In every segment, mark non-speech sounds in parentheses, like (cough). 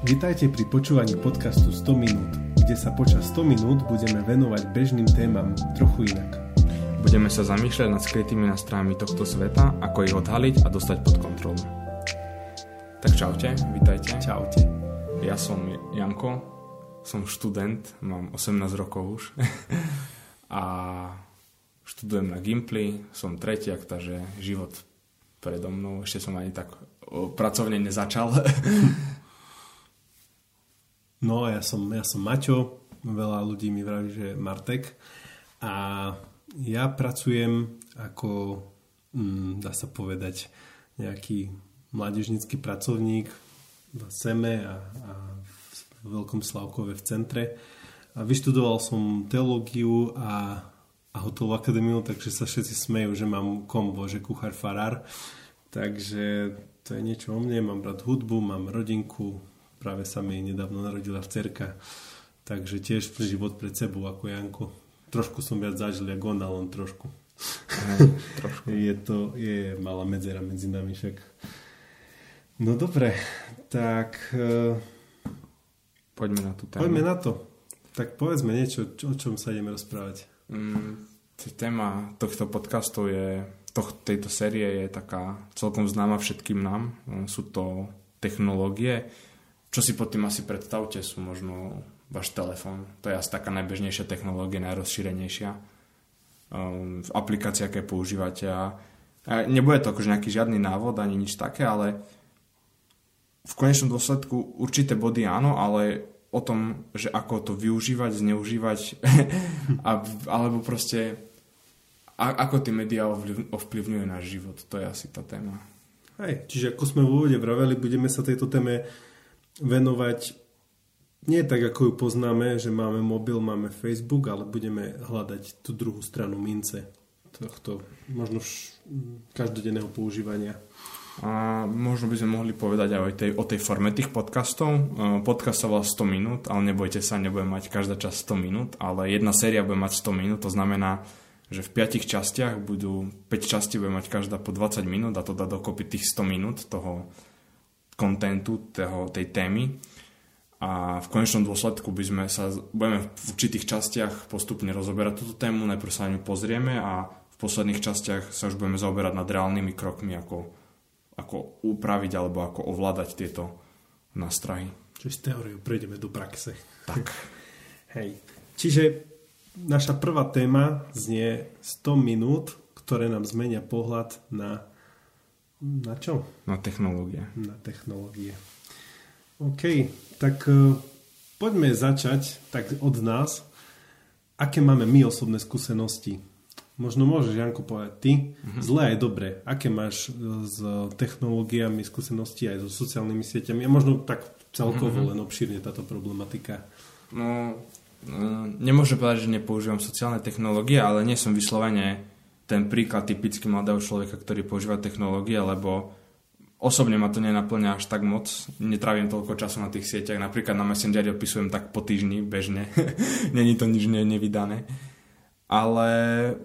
Vitajte pri počúvaní podcastu 100 minút, kde sa počas 100 minút budeme venovať bežným témam trochu inak. Budeme sa zamýšľať nad skrytými nástrojami tohto sveta, ako ich odhaliť a dostať pod kontrolu. Tak čaute, vitajte. Čaute. Ja som Janko, som študent, mám 18 rokov už (laughs) a študujem na Gimply, som tretiak, takže život predo mnou, ešte som ani tak pracovne nezačal. (laughs) No, ja som, ja som Maťo, veľa ľudí mi vraví, že Martek a ja pracujem ako, mm, dá sa povedať, nejaký mládežnický pracovník v SEME a, a v Veľkom Slavkove v centre. A vyštudoval som teológiu a, a hotelovú akadémiu, takže sa všetci smejú, že mám kombo, že kuchár farár. Takže to je niečo o mne, mám rád hudbu, mám rodinku, práve sa mi nedávno narodila vcerka, takže tiež život pred sebou ako Janko. Trošku som viac zažil ako on, len trošku. trošku. (laughs) je to, je malá medzera medzi nami však. No dobre, tak... Uh, poďme na tú tému. Poďme na to. Tak povedzme niečo, o čom sa ideme rozprávať. Mm, téma tohto podcastu je, toh, tejto série je taká celkom známa všetkým nám. Sú to technológie, čo si pod tým asi predstavte, sú možno váš telefón. To je asi taká najbežnejšia technológia, najrozšírenejšia. Um, aplikácia, aké používate a nebude to akože nejaký žiadny návod ani nič také, ale v konečnom dôsledku určité body áno, ale o tom, že ako to využívať, zneužívať (laughs) a, alebo proste a, ako tie médiá ovplyvňujú náš život. To je asi tá téma. Hej, čiže ako sme v úvode vraveli, budeme sa tejto téme venovať nie tak, ako ju poznáme, že máme mobil, máme Facebook, ale budeme hľadať tú druhú stranu mince tohto možno každodenného používania. A možno by sme mohli povedať aj o tej, o tej forme tých podcastov. Podcast sa volá 100 minút, ale nebojte sa, nebudem mať každá časť 100 minút, ale jedna séria bude mať 100 minút, to znamená, že v 5 častiach budú, 5 častí bude mať každá po 20 minút a to dá dokopy tých 100 minút toho kontentu toho, tej témy a v konečnom dôsledku by sme sa, budeme v určitých častiach postupne rozoberať túto tému, najprv sa na ňu pozrieme a v posledných častiach sa už budeme zaoberať nad reálnymi krokmi, ako, ako upraviť alebo ako ovládať tieto nástrahy. Čiže z teóriu prejdeme do praxe. Tak. (laughs) Hej. Čiže naša prvá téma znie 100 minút, ktoré nám zmenia pohľad na na čo? Na technológie. Na technológie. OK, tak uh, poďme začať tak od nás. Aké máme my osobné skúsenosti? Možno môžeš, Janko, povedať ty, uh-huh. zlé aj dobré. Aké máš e, s technológiami skúsenosti aj so sociálnymi sieťami? A možno tak celkovo uh-huh. len obšírne táto problematika. No, uh, nemôžem povedať, že nepoužívam sociálne technológie, ale nie som vyslovene ten príklad typicky mladého človeka, ktorý používa technológie, lebo osobne ma to nenaplňa až tak moc. Netrávim toľko času na tých sieťach. Napríklad na Messengeri opisujem tak po týždni bežne. (laughs) Není to nič ne, nevydané. Ale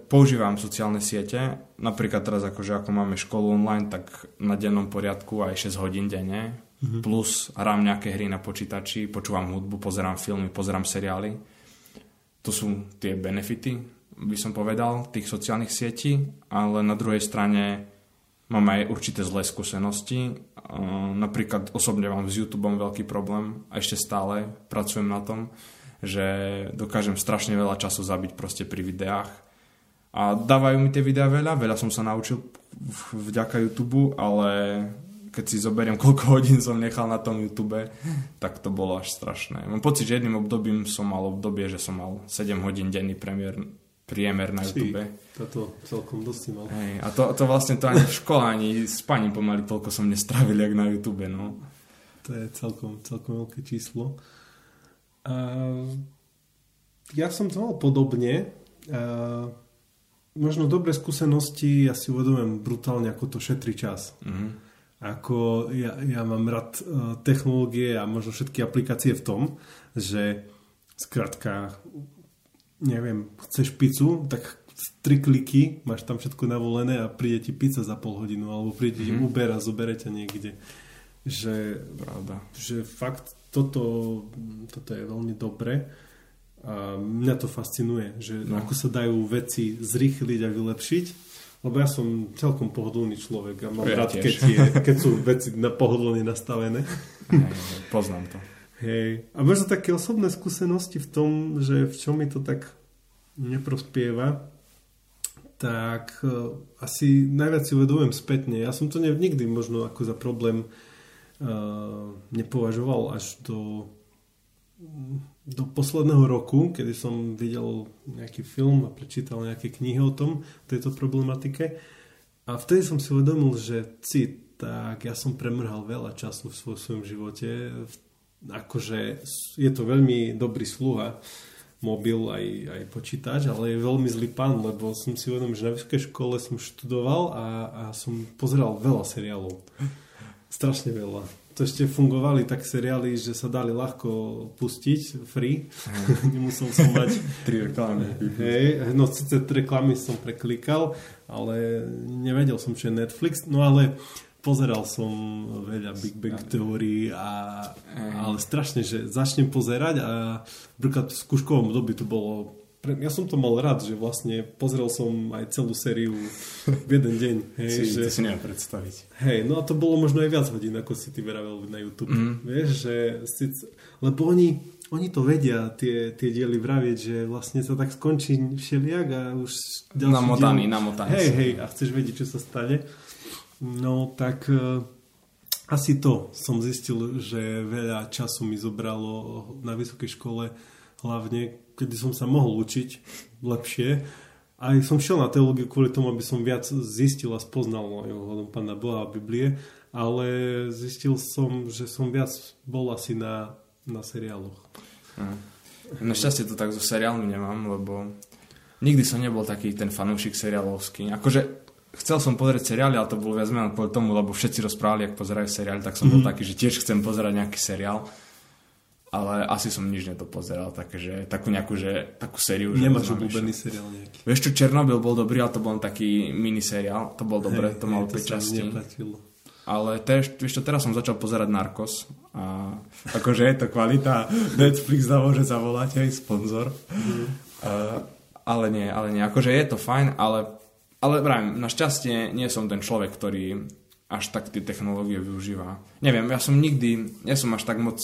používam sociálne siete. Napríklad teraz, akože ako máme školu online, tak na dennom poriadku aj 6 hodín denne. Mm-hmm. Plus hrám nejaké hry na počítači, počúvam hudbu, pozerám filmy, pozerám seriály. To sú tie benefity by som povedal, tých sociálnych sietí, ale na druhej strane mám aj určité zlé skúsenosti. Napríklad osobne mám s YouTube veľký problém a ešte stále pracujem na tom, že dokážem strašne veľa času zabiť proste pri videách. A dávajú mi tie videá veľa, veľa som sa naučil vďaka YouTube, ale keď si zoberiem, (laughs) koľko hodín som nechal na tom YouTube, tak to bolo až strašné. Mám pocit, že jedným obdobím som mal obdobie, že som mal 7 hodín denný premiér priemer na YouTube. Toto celkom dosť si mal. Hej, a to, to vlastne to ani v škole, ani spaním pomaly toľko som nestrávil, jak na YouTube, no. To je celkom, celkom veľké číslo. A ja som to mal podobne. A možno dobré skúsenosti, ja si uvedomujem brutálne, ako to šetrí čas. Mm-hmm. Ako ja, ja mám rád uh, technológie a možno všetky aplikácie v tom, že skrátka neviem, chceš pizzu, tak tri kliky, máš tam všetko navolené a príde ti pizza za pol hodinu, alebo príde ti mm-hmm. Uber a zobere ťa niekde. že, Pravda. že fakt toto, toto je veľmi dobre a mňa to fascinuje, že no. ako sa dajú veci zrýchliť a vylepšiť lebo ja som celkom pohodlný človek a mám ja rád, keď, je, keď sú veci na pohodlne nastavené. Poznám to. Hej. A možno také osobné skúsenosti v tom, že v čom mi to tak neprospieva, tak uh, asi najviac si uvedomujem spätne. Ja som to nikdy možno ako za problém uh, nepovažoval až do do posledného roku, kedy som videl nejaký film a prečítal nejaké knihy o tom, tejto problematike. A vtedy som si uvedomil, že si, tak ja som premrhal veľa času v svojom živote. Akože je to veľmi dobrý sluha, mobil aj, aj počítač, ale je veľmi zlý pán, lebo som si uvedomil, že na vysokej škole som študoval a, a som pozeral veľa seriálov. Strašne veľa to ešte fungovali tak seriály, že sa dali ľahko pustiť, free. (laughs) Nemusel som mať... tri reklamy. Hej, no tri reklamy som preklikal, ale nevedel som, čo je Netflix, no ale pozeral som veľa Big Bang teórií a, ale strašne, že začnem pozerať a napríklad v skúškovom dobi to bolo ja som to mal rád, že vlastne pozrel som aj celú sériu v jeden deň. Hej, si, že, to si neviem predstaviť. Hej, no a to bolo možno aj viac hodín, ako si ty veravel na YouTube. Mm. Vieš, že si, lebo oni, oni to vedia, tie, tie diely vravieť, že vlastne sa tak skončí všelijak a už ďalší Namotaný, diel... namotaný. Hej, hej, a chceš vedieť, čo sa stane. No, tak uh, asi to som zistil, že veľa času mi zobralo na vysokej škole hlavne kedy som sa mohol učiť lepšie. A som šiel na teológiu kvôli tomu, aby som viac zistil a spoznal ohľadom Pána Boha a Biblie, ale zistil som, že som viac bol asi na, na seriáloch. Hm. Našťastie to tak so seriálmi nemám, lebo nikdy som nebol taký ten fanúšik seriálovský. Akože chcel som pozrieť seriály, ale to bolo viac menej kvôli tomu, lebo všetci rozprávali, ak pozerajú seriály, tak som mm-hmm. bol mhm. taký, že tiež chcem pozerať nejaký seriál ale asi som nič nedopozeral, takže takú nejakú, že, takú sériu. Nemáš obľúbený seriál nejaký? Vieš čo, Černobyl bol dobrý, ale to bol taký mini seriál, to bol dobre, hey, to malo 5 častí. Ale tež, vieš čo, teraz som začal pozerať Narcos a akože je to kvalita, Netflix nám môže zavolať aj sponzor. Mm. Uh, ale nie, ale nie, akože je to fajn, ale, ale vrajím, našťastie nie som ten človek, ktorý až tak tie technológie využíva. Neviem, ja som nikdy, nie som až tak moc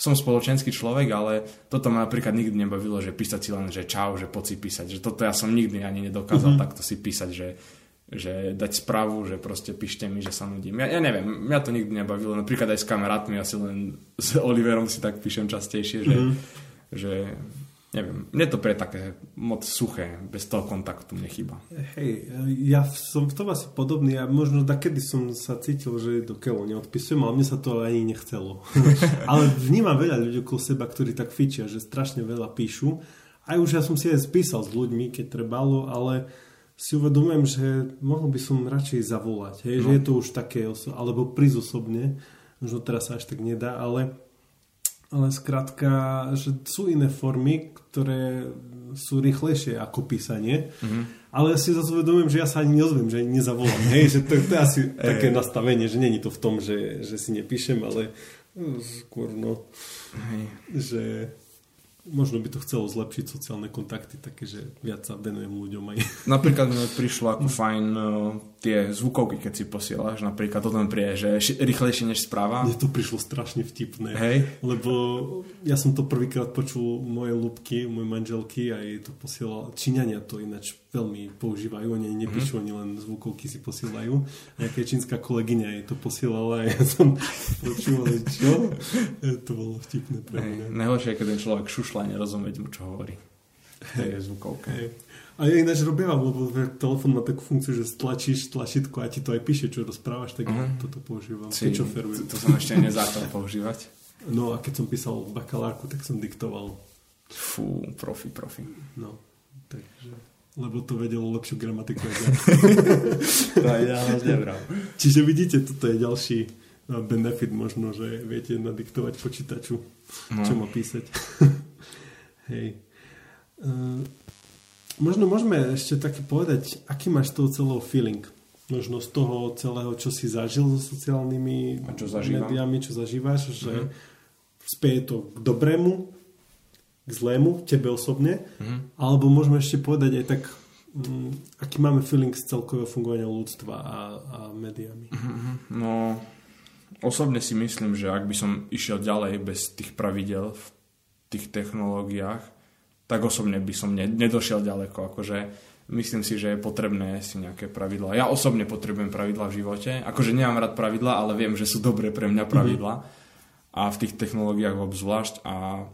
som spoločenský človek, ale toto ma napríklad nikdy nebavilo, že písať si len, že čau, že poď si písať. Že toto ja som nikdy ani nedokázal mm-hmm. takto si písať, že, že dať správu, že proste píšte mi, že sa nudím. Ja, ja neviem, mňa to nikdy nebavilo. Napríklad aj s kamarátmi, asi len s Oliverom si tak píšem častejšie, že, mm-hmm. že neviem, mne to pre také moc suché, bez toho kontaktu mne chýba. Hej, ja som v tom asi podobný a možno kedy som sa cítil, že do keľu neodpisujem, ale mne sa to ani nechcelo. (laughs) ale vnímam veľa ľudí okolo seba, ktorí tak fičia, že strašne veľa píšu. Aj už ja som si aj spísal s ľuďmi, keď trebalo, ale si uvedomujem, že mohol by som radšej zavolať. Hej, no. že je to už také, alebo prísť osobne, možno teraz sa až tak nedá, ale ale skrátka, že sú iné formy, ktoré sú rýchlejšie ako písanie. Mm-hmm. Ale si zase uvedomujem, že ja sa ani neozviem, že nezavolám. Hej, že to, to je asi (laughs) také nastavenie, že není to v tom, že, že si nepíšem, ale skôr no, Hej. že možno by to chcelo zlepšiť sociálne kontakty, také, že viac sa venujem ľuďom aj. Napríklad mi prišlo ako (laughs) fajn uh, tie zvukovky, keď si posielaš, napríklad to tam príde, že ši- rýchlejšie než správa. Mne to prišlo strašne vtipné, Hej. lebo ja som to prvýkrát počul moje ľubky, moje manželky a jej to posielal. Číňania to ináč veľmi používajú, oni nepíšu, mm-hmm. oni len zvukovky si posielajú. A nejaká čínska kolegyňa jej to posielala a (laughs) ja som počúval, čo? To bolo vtipné pre mňa. Najhoršie je, keď ten človek šušla a nerozumieť mu, čo hovorí. To je zvukovka. Hey. A ja ináč robievam, lebo telefón má takú funkciu, že stlačíš tlačítko a ti to aj píše, čo rozprávaš, tak uh-huh. toto používam. Si, keď šoferujem. To, to som ešte nezáčal používať. No a keď som písal bakalárku, tak som diktoval. Fú, profi, profi. No, takže lebo to vedelo lepšiu gramatiku. (laughs) to aj ja. Čiže vidíte, toto je ďalší no, benefit možno, že viete nadiktovať počítaču, no. čo má písať. (laughs) Hej. Uh, možno môžeme ešte taký povedať, aký máš toho celého feeling. možno z toho celého, čo si zažil so sociálnymi A čo médiami, čo zažívaš, že mm-hmm. spieje to k dobrému, k zlému, tebe osobne, mm-hmm. alebo môžeme ešte povedať aj tak, um, aký máme feeling z celkového fungovania ľudstva a, a médiami. Mm-hmm. No, osobne si myslím, že ak by som išiel ďalej bez tých pravidel v tých technológiách, tak osobne by som ne, nedošiel ďaleko. Akože myslím si, že je potrebné si nejaké pravidlá. Ja osobne potrebujem pravidlá v živote. Akože nemám rád pravidlá, ale viem, že sú dobré pre mňa pravidlá. Mm-hmm. A v tých technológiách obzvlášť. A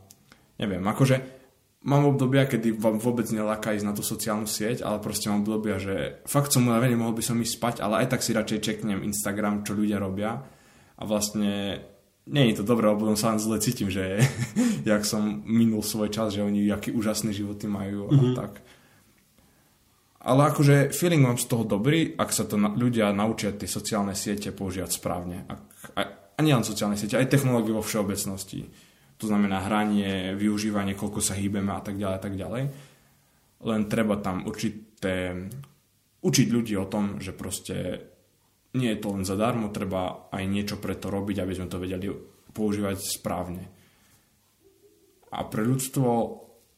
neviem, akože mám obdobia, kedy vám vôbec neláka ísť na tú sociálnu sieť, ale proste mám obdobia, že fakt som unavený, mohol by som ísť spať, ale aj tak si radšej čeknem Instagram, čo ľudia robia. A vlastne nie je to dobré, lebo potom sa len zle cítim, že (laughs) jak som minul svoj čas, že oni aký úžasné životy majú a mm-hmm. tak. Ale akože feeling mám z toho dobrý, ak sa to na, ľudia naučia tie sociálne siete používať správne. Ak, a, a nielen sociálne siete, aj technológie vo všeobecnosti. To znamená hranie, využívanie, koľko sa hýbeme a tak ďalej a tak ďalej. Len treba tam určité, učiť ľudí o tom, že proste nie je to len zadarmo, treba aj niečo pre to robiť, aby sme to vedeli používať správne. A pre ľudstvo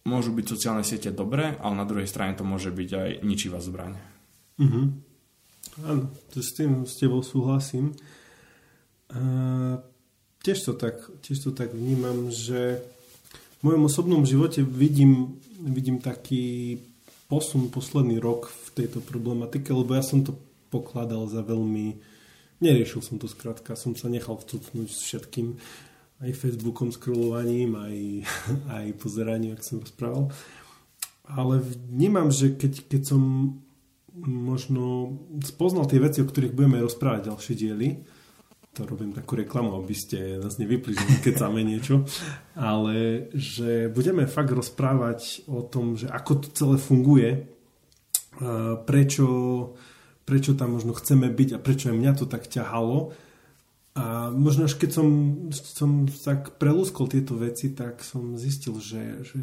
môžu byť sociálne siete dobré, ale na druhej strane to môže byť aj ničivá zbraň. Mm-hmm. Áno, to s tým s tebou súhlasím. A tiež, to tak, tiež to tak vnímam, že v mojom osobnom živote vidím, vidím taký posun posledný rok v tejto problematike, lebo ja som to pokladal za veľmi... Neriešil som to skrátka, som sa nechal vcúcnúť s všetkým, aj Facebookom, scrollovaním, aj, (laughs) aj pozeraním, ak som rozprával. Ale vnímam, že keď, keď som možno spoznal tie veci, o ktorých budeme rozprávať ďalšie diely, to robím takú reklamu, aby ste nás nevypli, že keď sáme niečo, ale že budeme fakt rozprávať o tom, že ako to celé funguje, prečo prečo tam možno chceme byť a prečo aj mňa to tak ťahalo. A možno až keď som, som tak prelúskol tieto veci, tak som zistil, že, že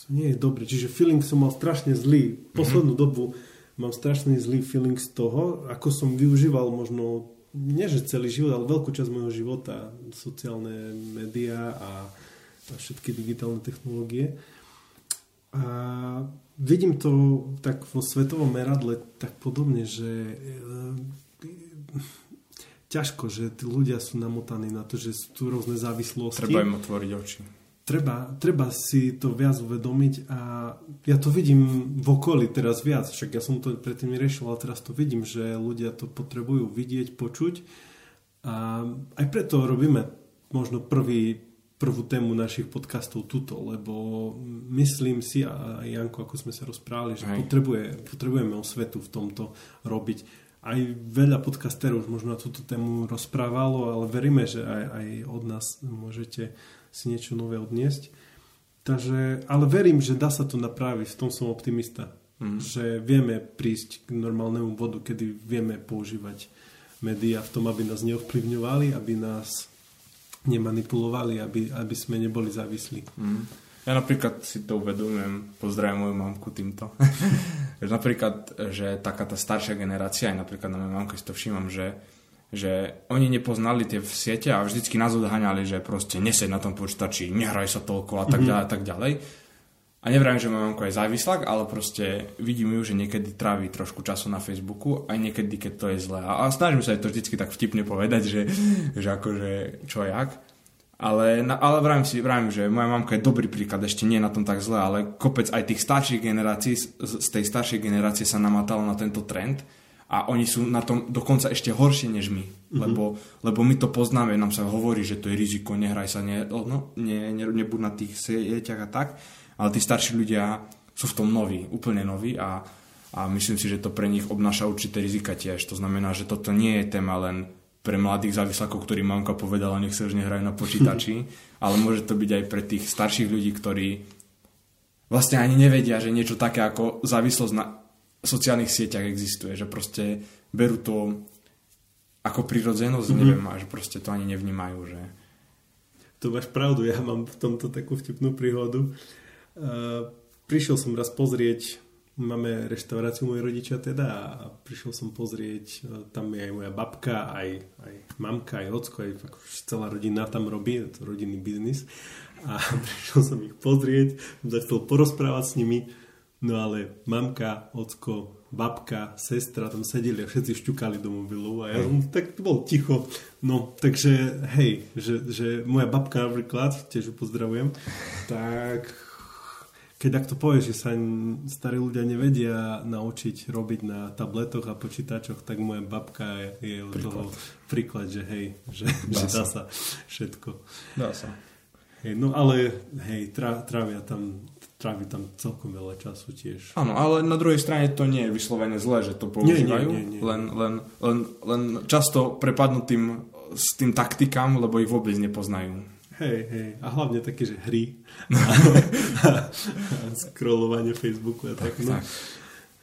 to nie je dobre. Čiže feeling som mal strašne zlý. Poslednú mm-hmm. dobu mám strašný zlý feeling z toho, ako som využíval možno, nie že celý život, ale veľkú časť môjho života, sociálne médiá a, a všetky digitálne technológie. A vidím to tak vo svetovom meradle tak podobne, že e, ťažko, že tí ľudia sú namotaní na to, že sú tu rôzne závislosti. Treba im otvoriť oči. Treba, treba si to viac uvedomiť a ja to vidím v okolí teraz viac, však ja som to predtým neriešil, ale teraz to vidím, že ľudia to potrebujú vidieť, počuť a aj preto robíme možno prvý prvú tému našich podcastov tuto, lebo myslím si, a Janko, ako sme sa rozprávali, že potrebuje, potrebujeme svetu v tomto robiť. Aj veľa podcasterov už možno na túto tému rozprávalo, ale veríme, že aj, aj od nás môžete si niečo nové odniesť. Takže, ale verím, že dá sa to napraviť, v tom som optimista. Mm. Že vieme prísť k normálnemu bodu, kedy vieme používať médiá v tom, aby nás neovplyvňovali, aby nás nemanipulovali, aby, aby sme neboli závislí. Mm. Ja napríklad si to uvedomujem, pozdravím moju mamku týmto. (laughs) napríklad, že taká tá staršia generácia, aj napríklad na moju mamku si to všímam, že, že oni nepoznali tie siete a vždycky nás odhaňali, že proste nesed na tom počítači, nehraj sa toľko a tak mhm. ďalej a tak ďalej. A nevrajím, že moja mamka je závislák, ale proste vidím ju, že niekedy trávi trošku času na Facebooku, aj niekedy, keď to je zlé. A, a snažím sa aj to vždycky tak vtipne povedať, že, že akože čo jak. Ale, ale vravím si, vravím, že moja mamka je dobrý príklad, ešte nie na tom tak zle, ale kopec aj tých starších generácií, z, z tej staršej generácie sa namatalo na tento trend a oni sú na tom dokonca ešte horšie než my, mm-hmm. lebo, lebo my to poznáme, nám sa hovorí, že to je riziko, nehraj sa, ne, no, ne, ne, nebuď na tých sieťach a tak, ale tí starší ľudia sú v tom noví, úplne noví a, a myslím si, že to pre nich obnáša určité rizika tiež, to znamená, že toto nie je téma len pre mladých závislákov, ktorí mamka povedala, nech sa už nehrajú na počítači, (laughs) ale môže to byť aj pre tých starších ľudí, ktorí vlastne ani nevedia, že niečo také ako závislosť na sociálnych sieťach existuje, že proste berú to ako prirodzenosť, mm-hmm. neviem, a že proste to ani nevnímajú, že... To máš pravdu, ja mám v tomto takú vtipnú príhodu. Uh, prišiel som raz pozrieť máme reštauráciu moji rodičia teda a prišiel som pozrieť, e, tam je aj moja babka, aj, aj mamka, aj ocko, aj fakt celá rodina tam robí, je to rodinný biznis. A (laughs) prišiel som ich pozrieť, začal porozprávať s nimi, no ale mamka, ocko, babka, sestra tam sedeli a všetci šťukali do mobilu a ja som tak bol ticho. No, takže hej, že, že moja babka napríklad, tiež ju pozdravujem, tak keď ak to povieš, že sa starí ľudia nevedia naučiť robiť na tabletoch a počítačoch, tak moja babka je, je od toho príklad, že hej, že dá, že dá sa. sa všetko. Dá sa. Hej, no ale hej, trávia tam trávi tam celkom veľa času tiež. Áno, ale na druhej strane to nie je vyslovene zlé, že to používajú. Nie, nie, nie, nie. Len, len, len, len často prepadnú tým, s tým taktikám, lebo ich vôbec nepoznajú. Hej, hej. A hlavne také, že hry. (laughs) a scrollovanie Facebooku a tak. No.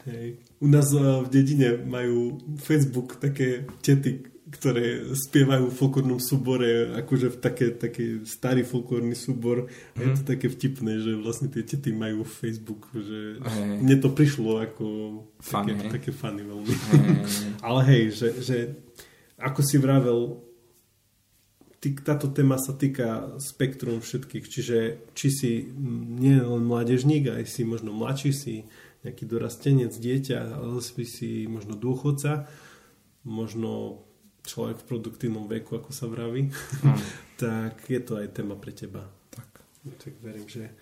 Hej. U nás eh, v dedine majú Facebook také tety, ktoré spievajú v folklórnom súbore, akože v také, taký starý folklórny súbor. A je to mhm. také vtipné, že vlastne tie tety majú Facebook, že hej. mne to prišlo ako funny, také, také funny veľmi. Hej. (laughs) Ale hej, že, že ako si vravel, táto téma sa týka spektrum všetkých, čiže či si nie len mládežník, aj si možno mladší, si nejaký dorastenec, dieťa, ale si, si možno dôchodca, možno človek v produktívnom veku, ako sa vraví, mm. (laughs) tak je to aj téma pre teba. Tak, tak verím, že,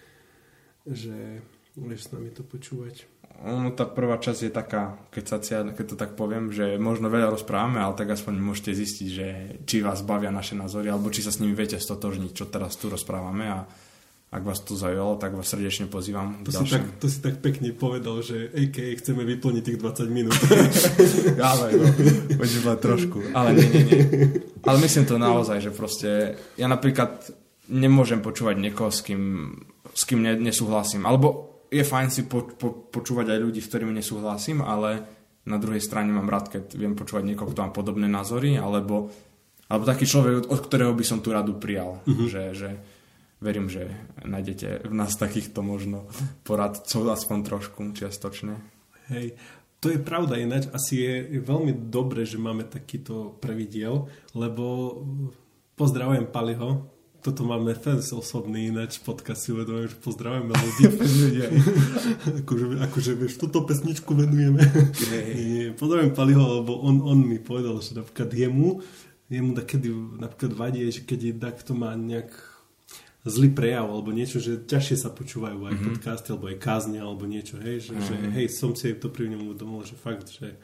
že budeš s nami to počúvať. Ono, tá prvá časť je taká, keď, sa, keď to tak poviem, že možno veľa rozprávame, ale tak aspoň môžete zistiť, že či vás bavia naše názory, alebo či sa s nimi viete stotožniť, čo teraz tu rozprávame a ak vás to zaujalo, tak vás srdečne pozývam. To, si tak, to si tak pekne povedal, že AK chceme vyplniť tých 20 minút. (laughs) ale no, poďme trošku. Ale nie, nie, nie. Ale myslím to naozaj, že proste ja napríklad nemôžem počúvať niekoho, s kým, s kým nesúhlasím. Alebo je fajn si po, po, počúvať aj ľudí, s ktorými nesúhlasím, ale na druhej strane mám rád, keď viem počúvať niekoho, kto má podobné názory, alebo, alebo taký človek, od ktorého by som tú radu prijal. Uh-huh. Že, že verím, že nájdete v nás takýchto možno poradcov aspoň trošku čiastočne. Hej, to je pravda ináč. Asi je, je veľmi dobre, že máme takýto pravidiel, lebo pozdravujem Paliho, toto máme fans osobný ináč podcast si uvedomujem, že pozdravujeme ľudí. (laughs) akože, akože vieš, túto pesničku venujeme. Okay. pozdravujem Paliho, lebo on, on mi povedal, že napríklad jemu, jemu da kedy napríklad vadí, že keď je takto má nejak zlý prejav alebo niečo, že ťažšie sa počúvajú aj mm-hmm. podcasty, alebo aj kázne, alebo niečo, hej, že, mm-hmm. že hej, som si to pri ňom uvedomil, že fakt, že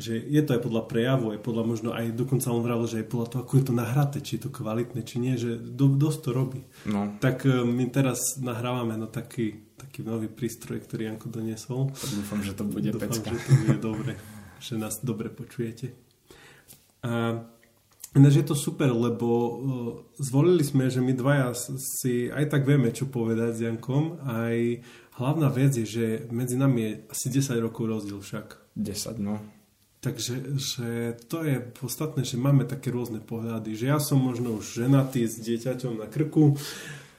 že je to aj podľa prejavu, aj podľa možno aj dokonca on vravil, že aj podľa toho, ako je to nahraté, či je to kvalitné, či nie, že do, dosť to robí. No. Tak uh, my teraz nahrávame na taký, taký nový prístroj, ktorý Janko doniesol. Dúfam, že to bude Dúfam, pecka. že to bude dobre, že nás dobre počujete. A Ináč je to super, lebo uh, zvolili sme, že my dvaja si aj tak vieme, čo povedať s Jankom. Aj hlavná vec je, že medzi nami je asi 10 rokov rozdiel však. 10, no. Takže že to je podstatné, že máme také rôzne pohľady. Že ja som možno už ženatý s dieťaťom na krku,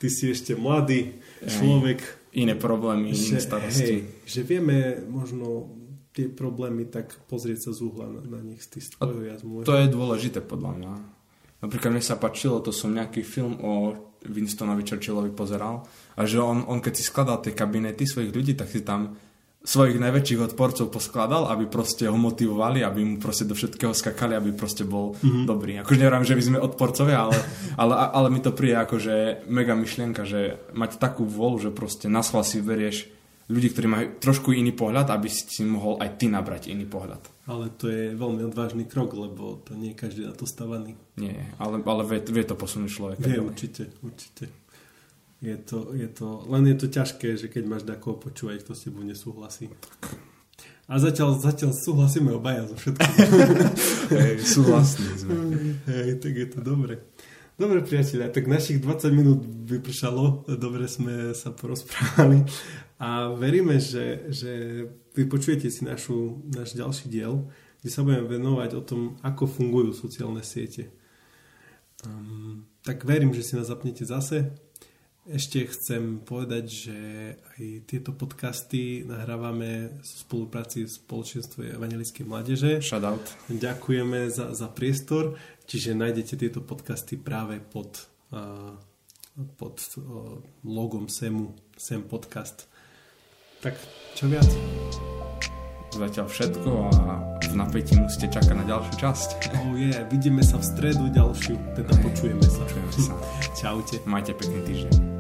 ty si ešte mladý človek. Iné problémy, iné starosti. Hej, že vieme možno tie problémy tak pozrieť sa z uhla na, na nich z tých tvojho jazmu. To je dôležité podľa mňa. Napríklad mne sa páčilo, to som nejaký film o Winstonovi Churchillovi pozeral a že on, on keď si skladal tie kabinety svojich ľudí, tak si tam svojich najväčších odporcov poskladal, aby proste ho motivovali, aby mu proste do všetkého skakali, aby proste bol mm-hmm. dobrý. Akože neviem, že by sme odporcovia, ale, ale, ale mi to príde akože mega myšlienka, že mať takú volu, že proste na si verieš ľudí, ktorí majú trošku iný pohľad, aby si mohol aj ty nabrať iný pohľad. Ale to je veľmi odvážny krok, lebo to nie je každý na to stavaný. Nie, ale, ale vie, vie to posunúť človeka. Vie, určite, určite je to, je to, len je to ťažké, že keď máš takoho počúvať, kto s tebou nesúhlasí. A zatiaľ, zatiaľ súhlasíme obaja so všetkým. (laughs) Hej, súhlasní sme. Hej, tak je to dobre. Dobre, priatelia, tak našich 20 minút vypršalo, dobre sme sa porozprávali a veríme, že, že vy počujete si našu, náš ďalší diel, kde sa budeme venovať o tom, ako fungujú sociálne siete. Um, tak verím, že si nás zapnete zase ešte chcem povedať, že aj tieto podcasty nahrávame v spolupráci v spoločenstve Evangelickej mládeže. Shoutout. Ďakujeme za, za priestor, čiže nájdete tieto podcasty práve pod, uh, pod uh, logom SEMu, SEM podcast. Tak, čo viac? Zatiaľ všetko a v napätí musíte čakať na ďalšiu časť. Oh yeah, vidíme sa v stredu ďalšiu, teda počujeme sa. Počujeme sa. (laughs) Čaute. Majte pekný týždeň.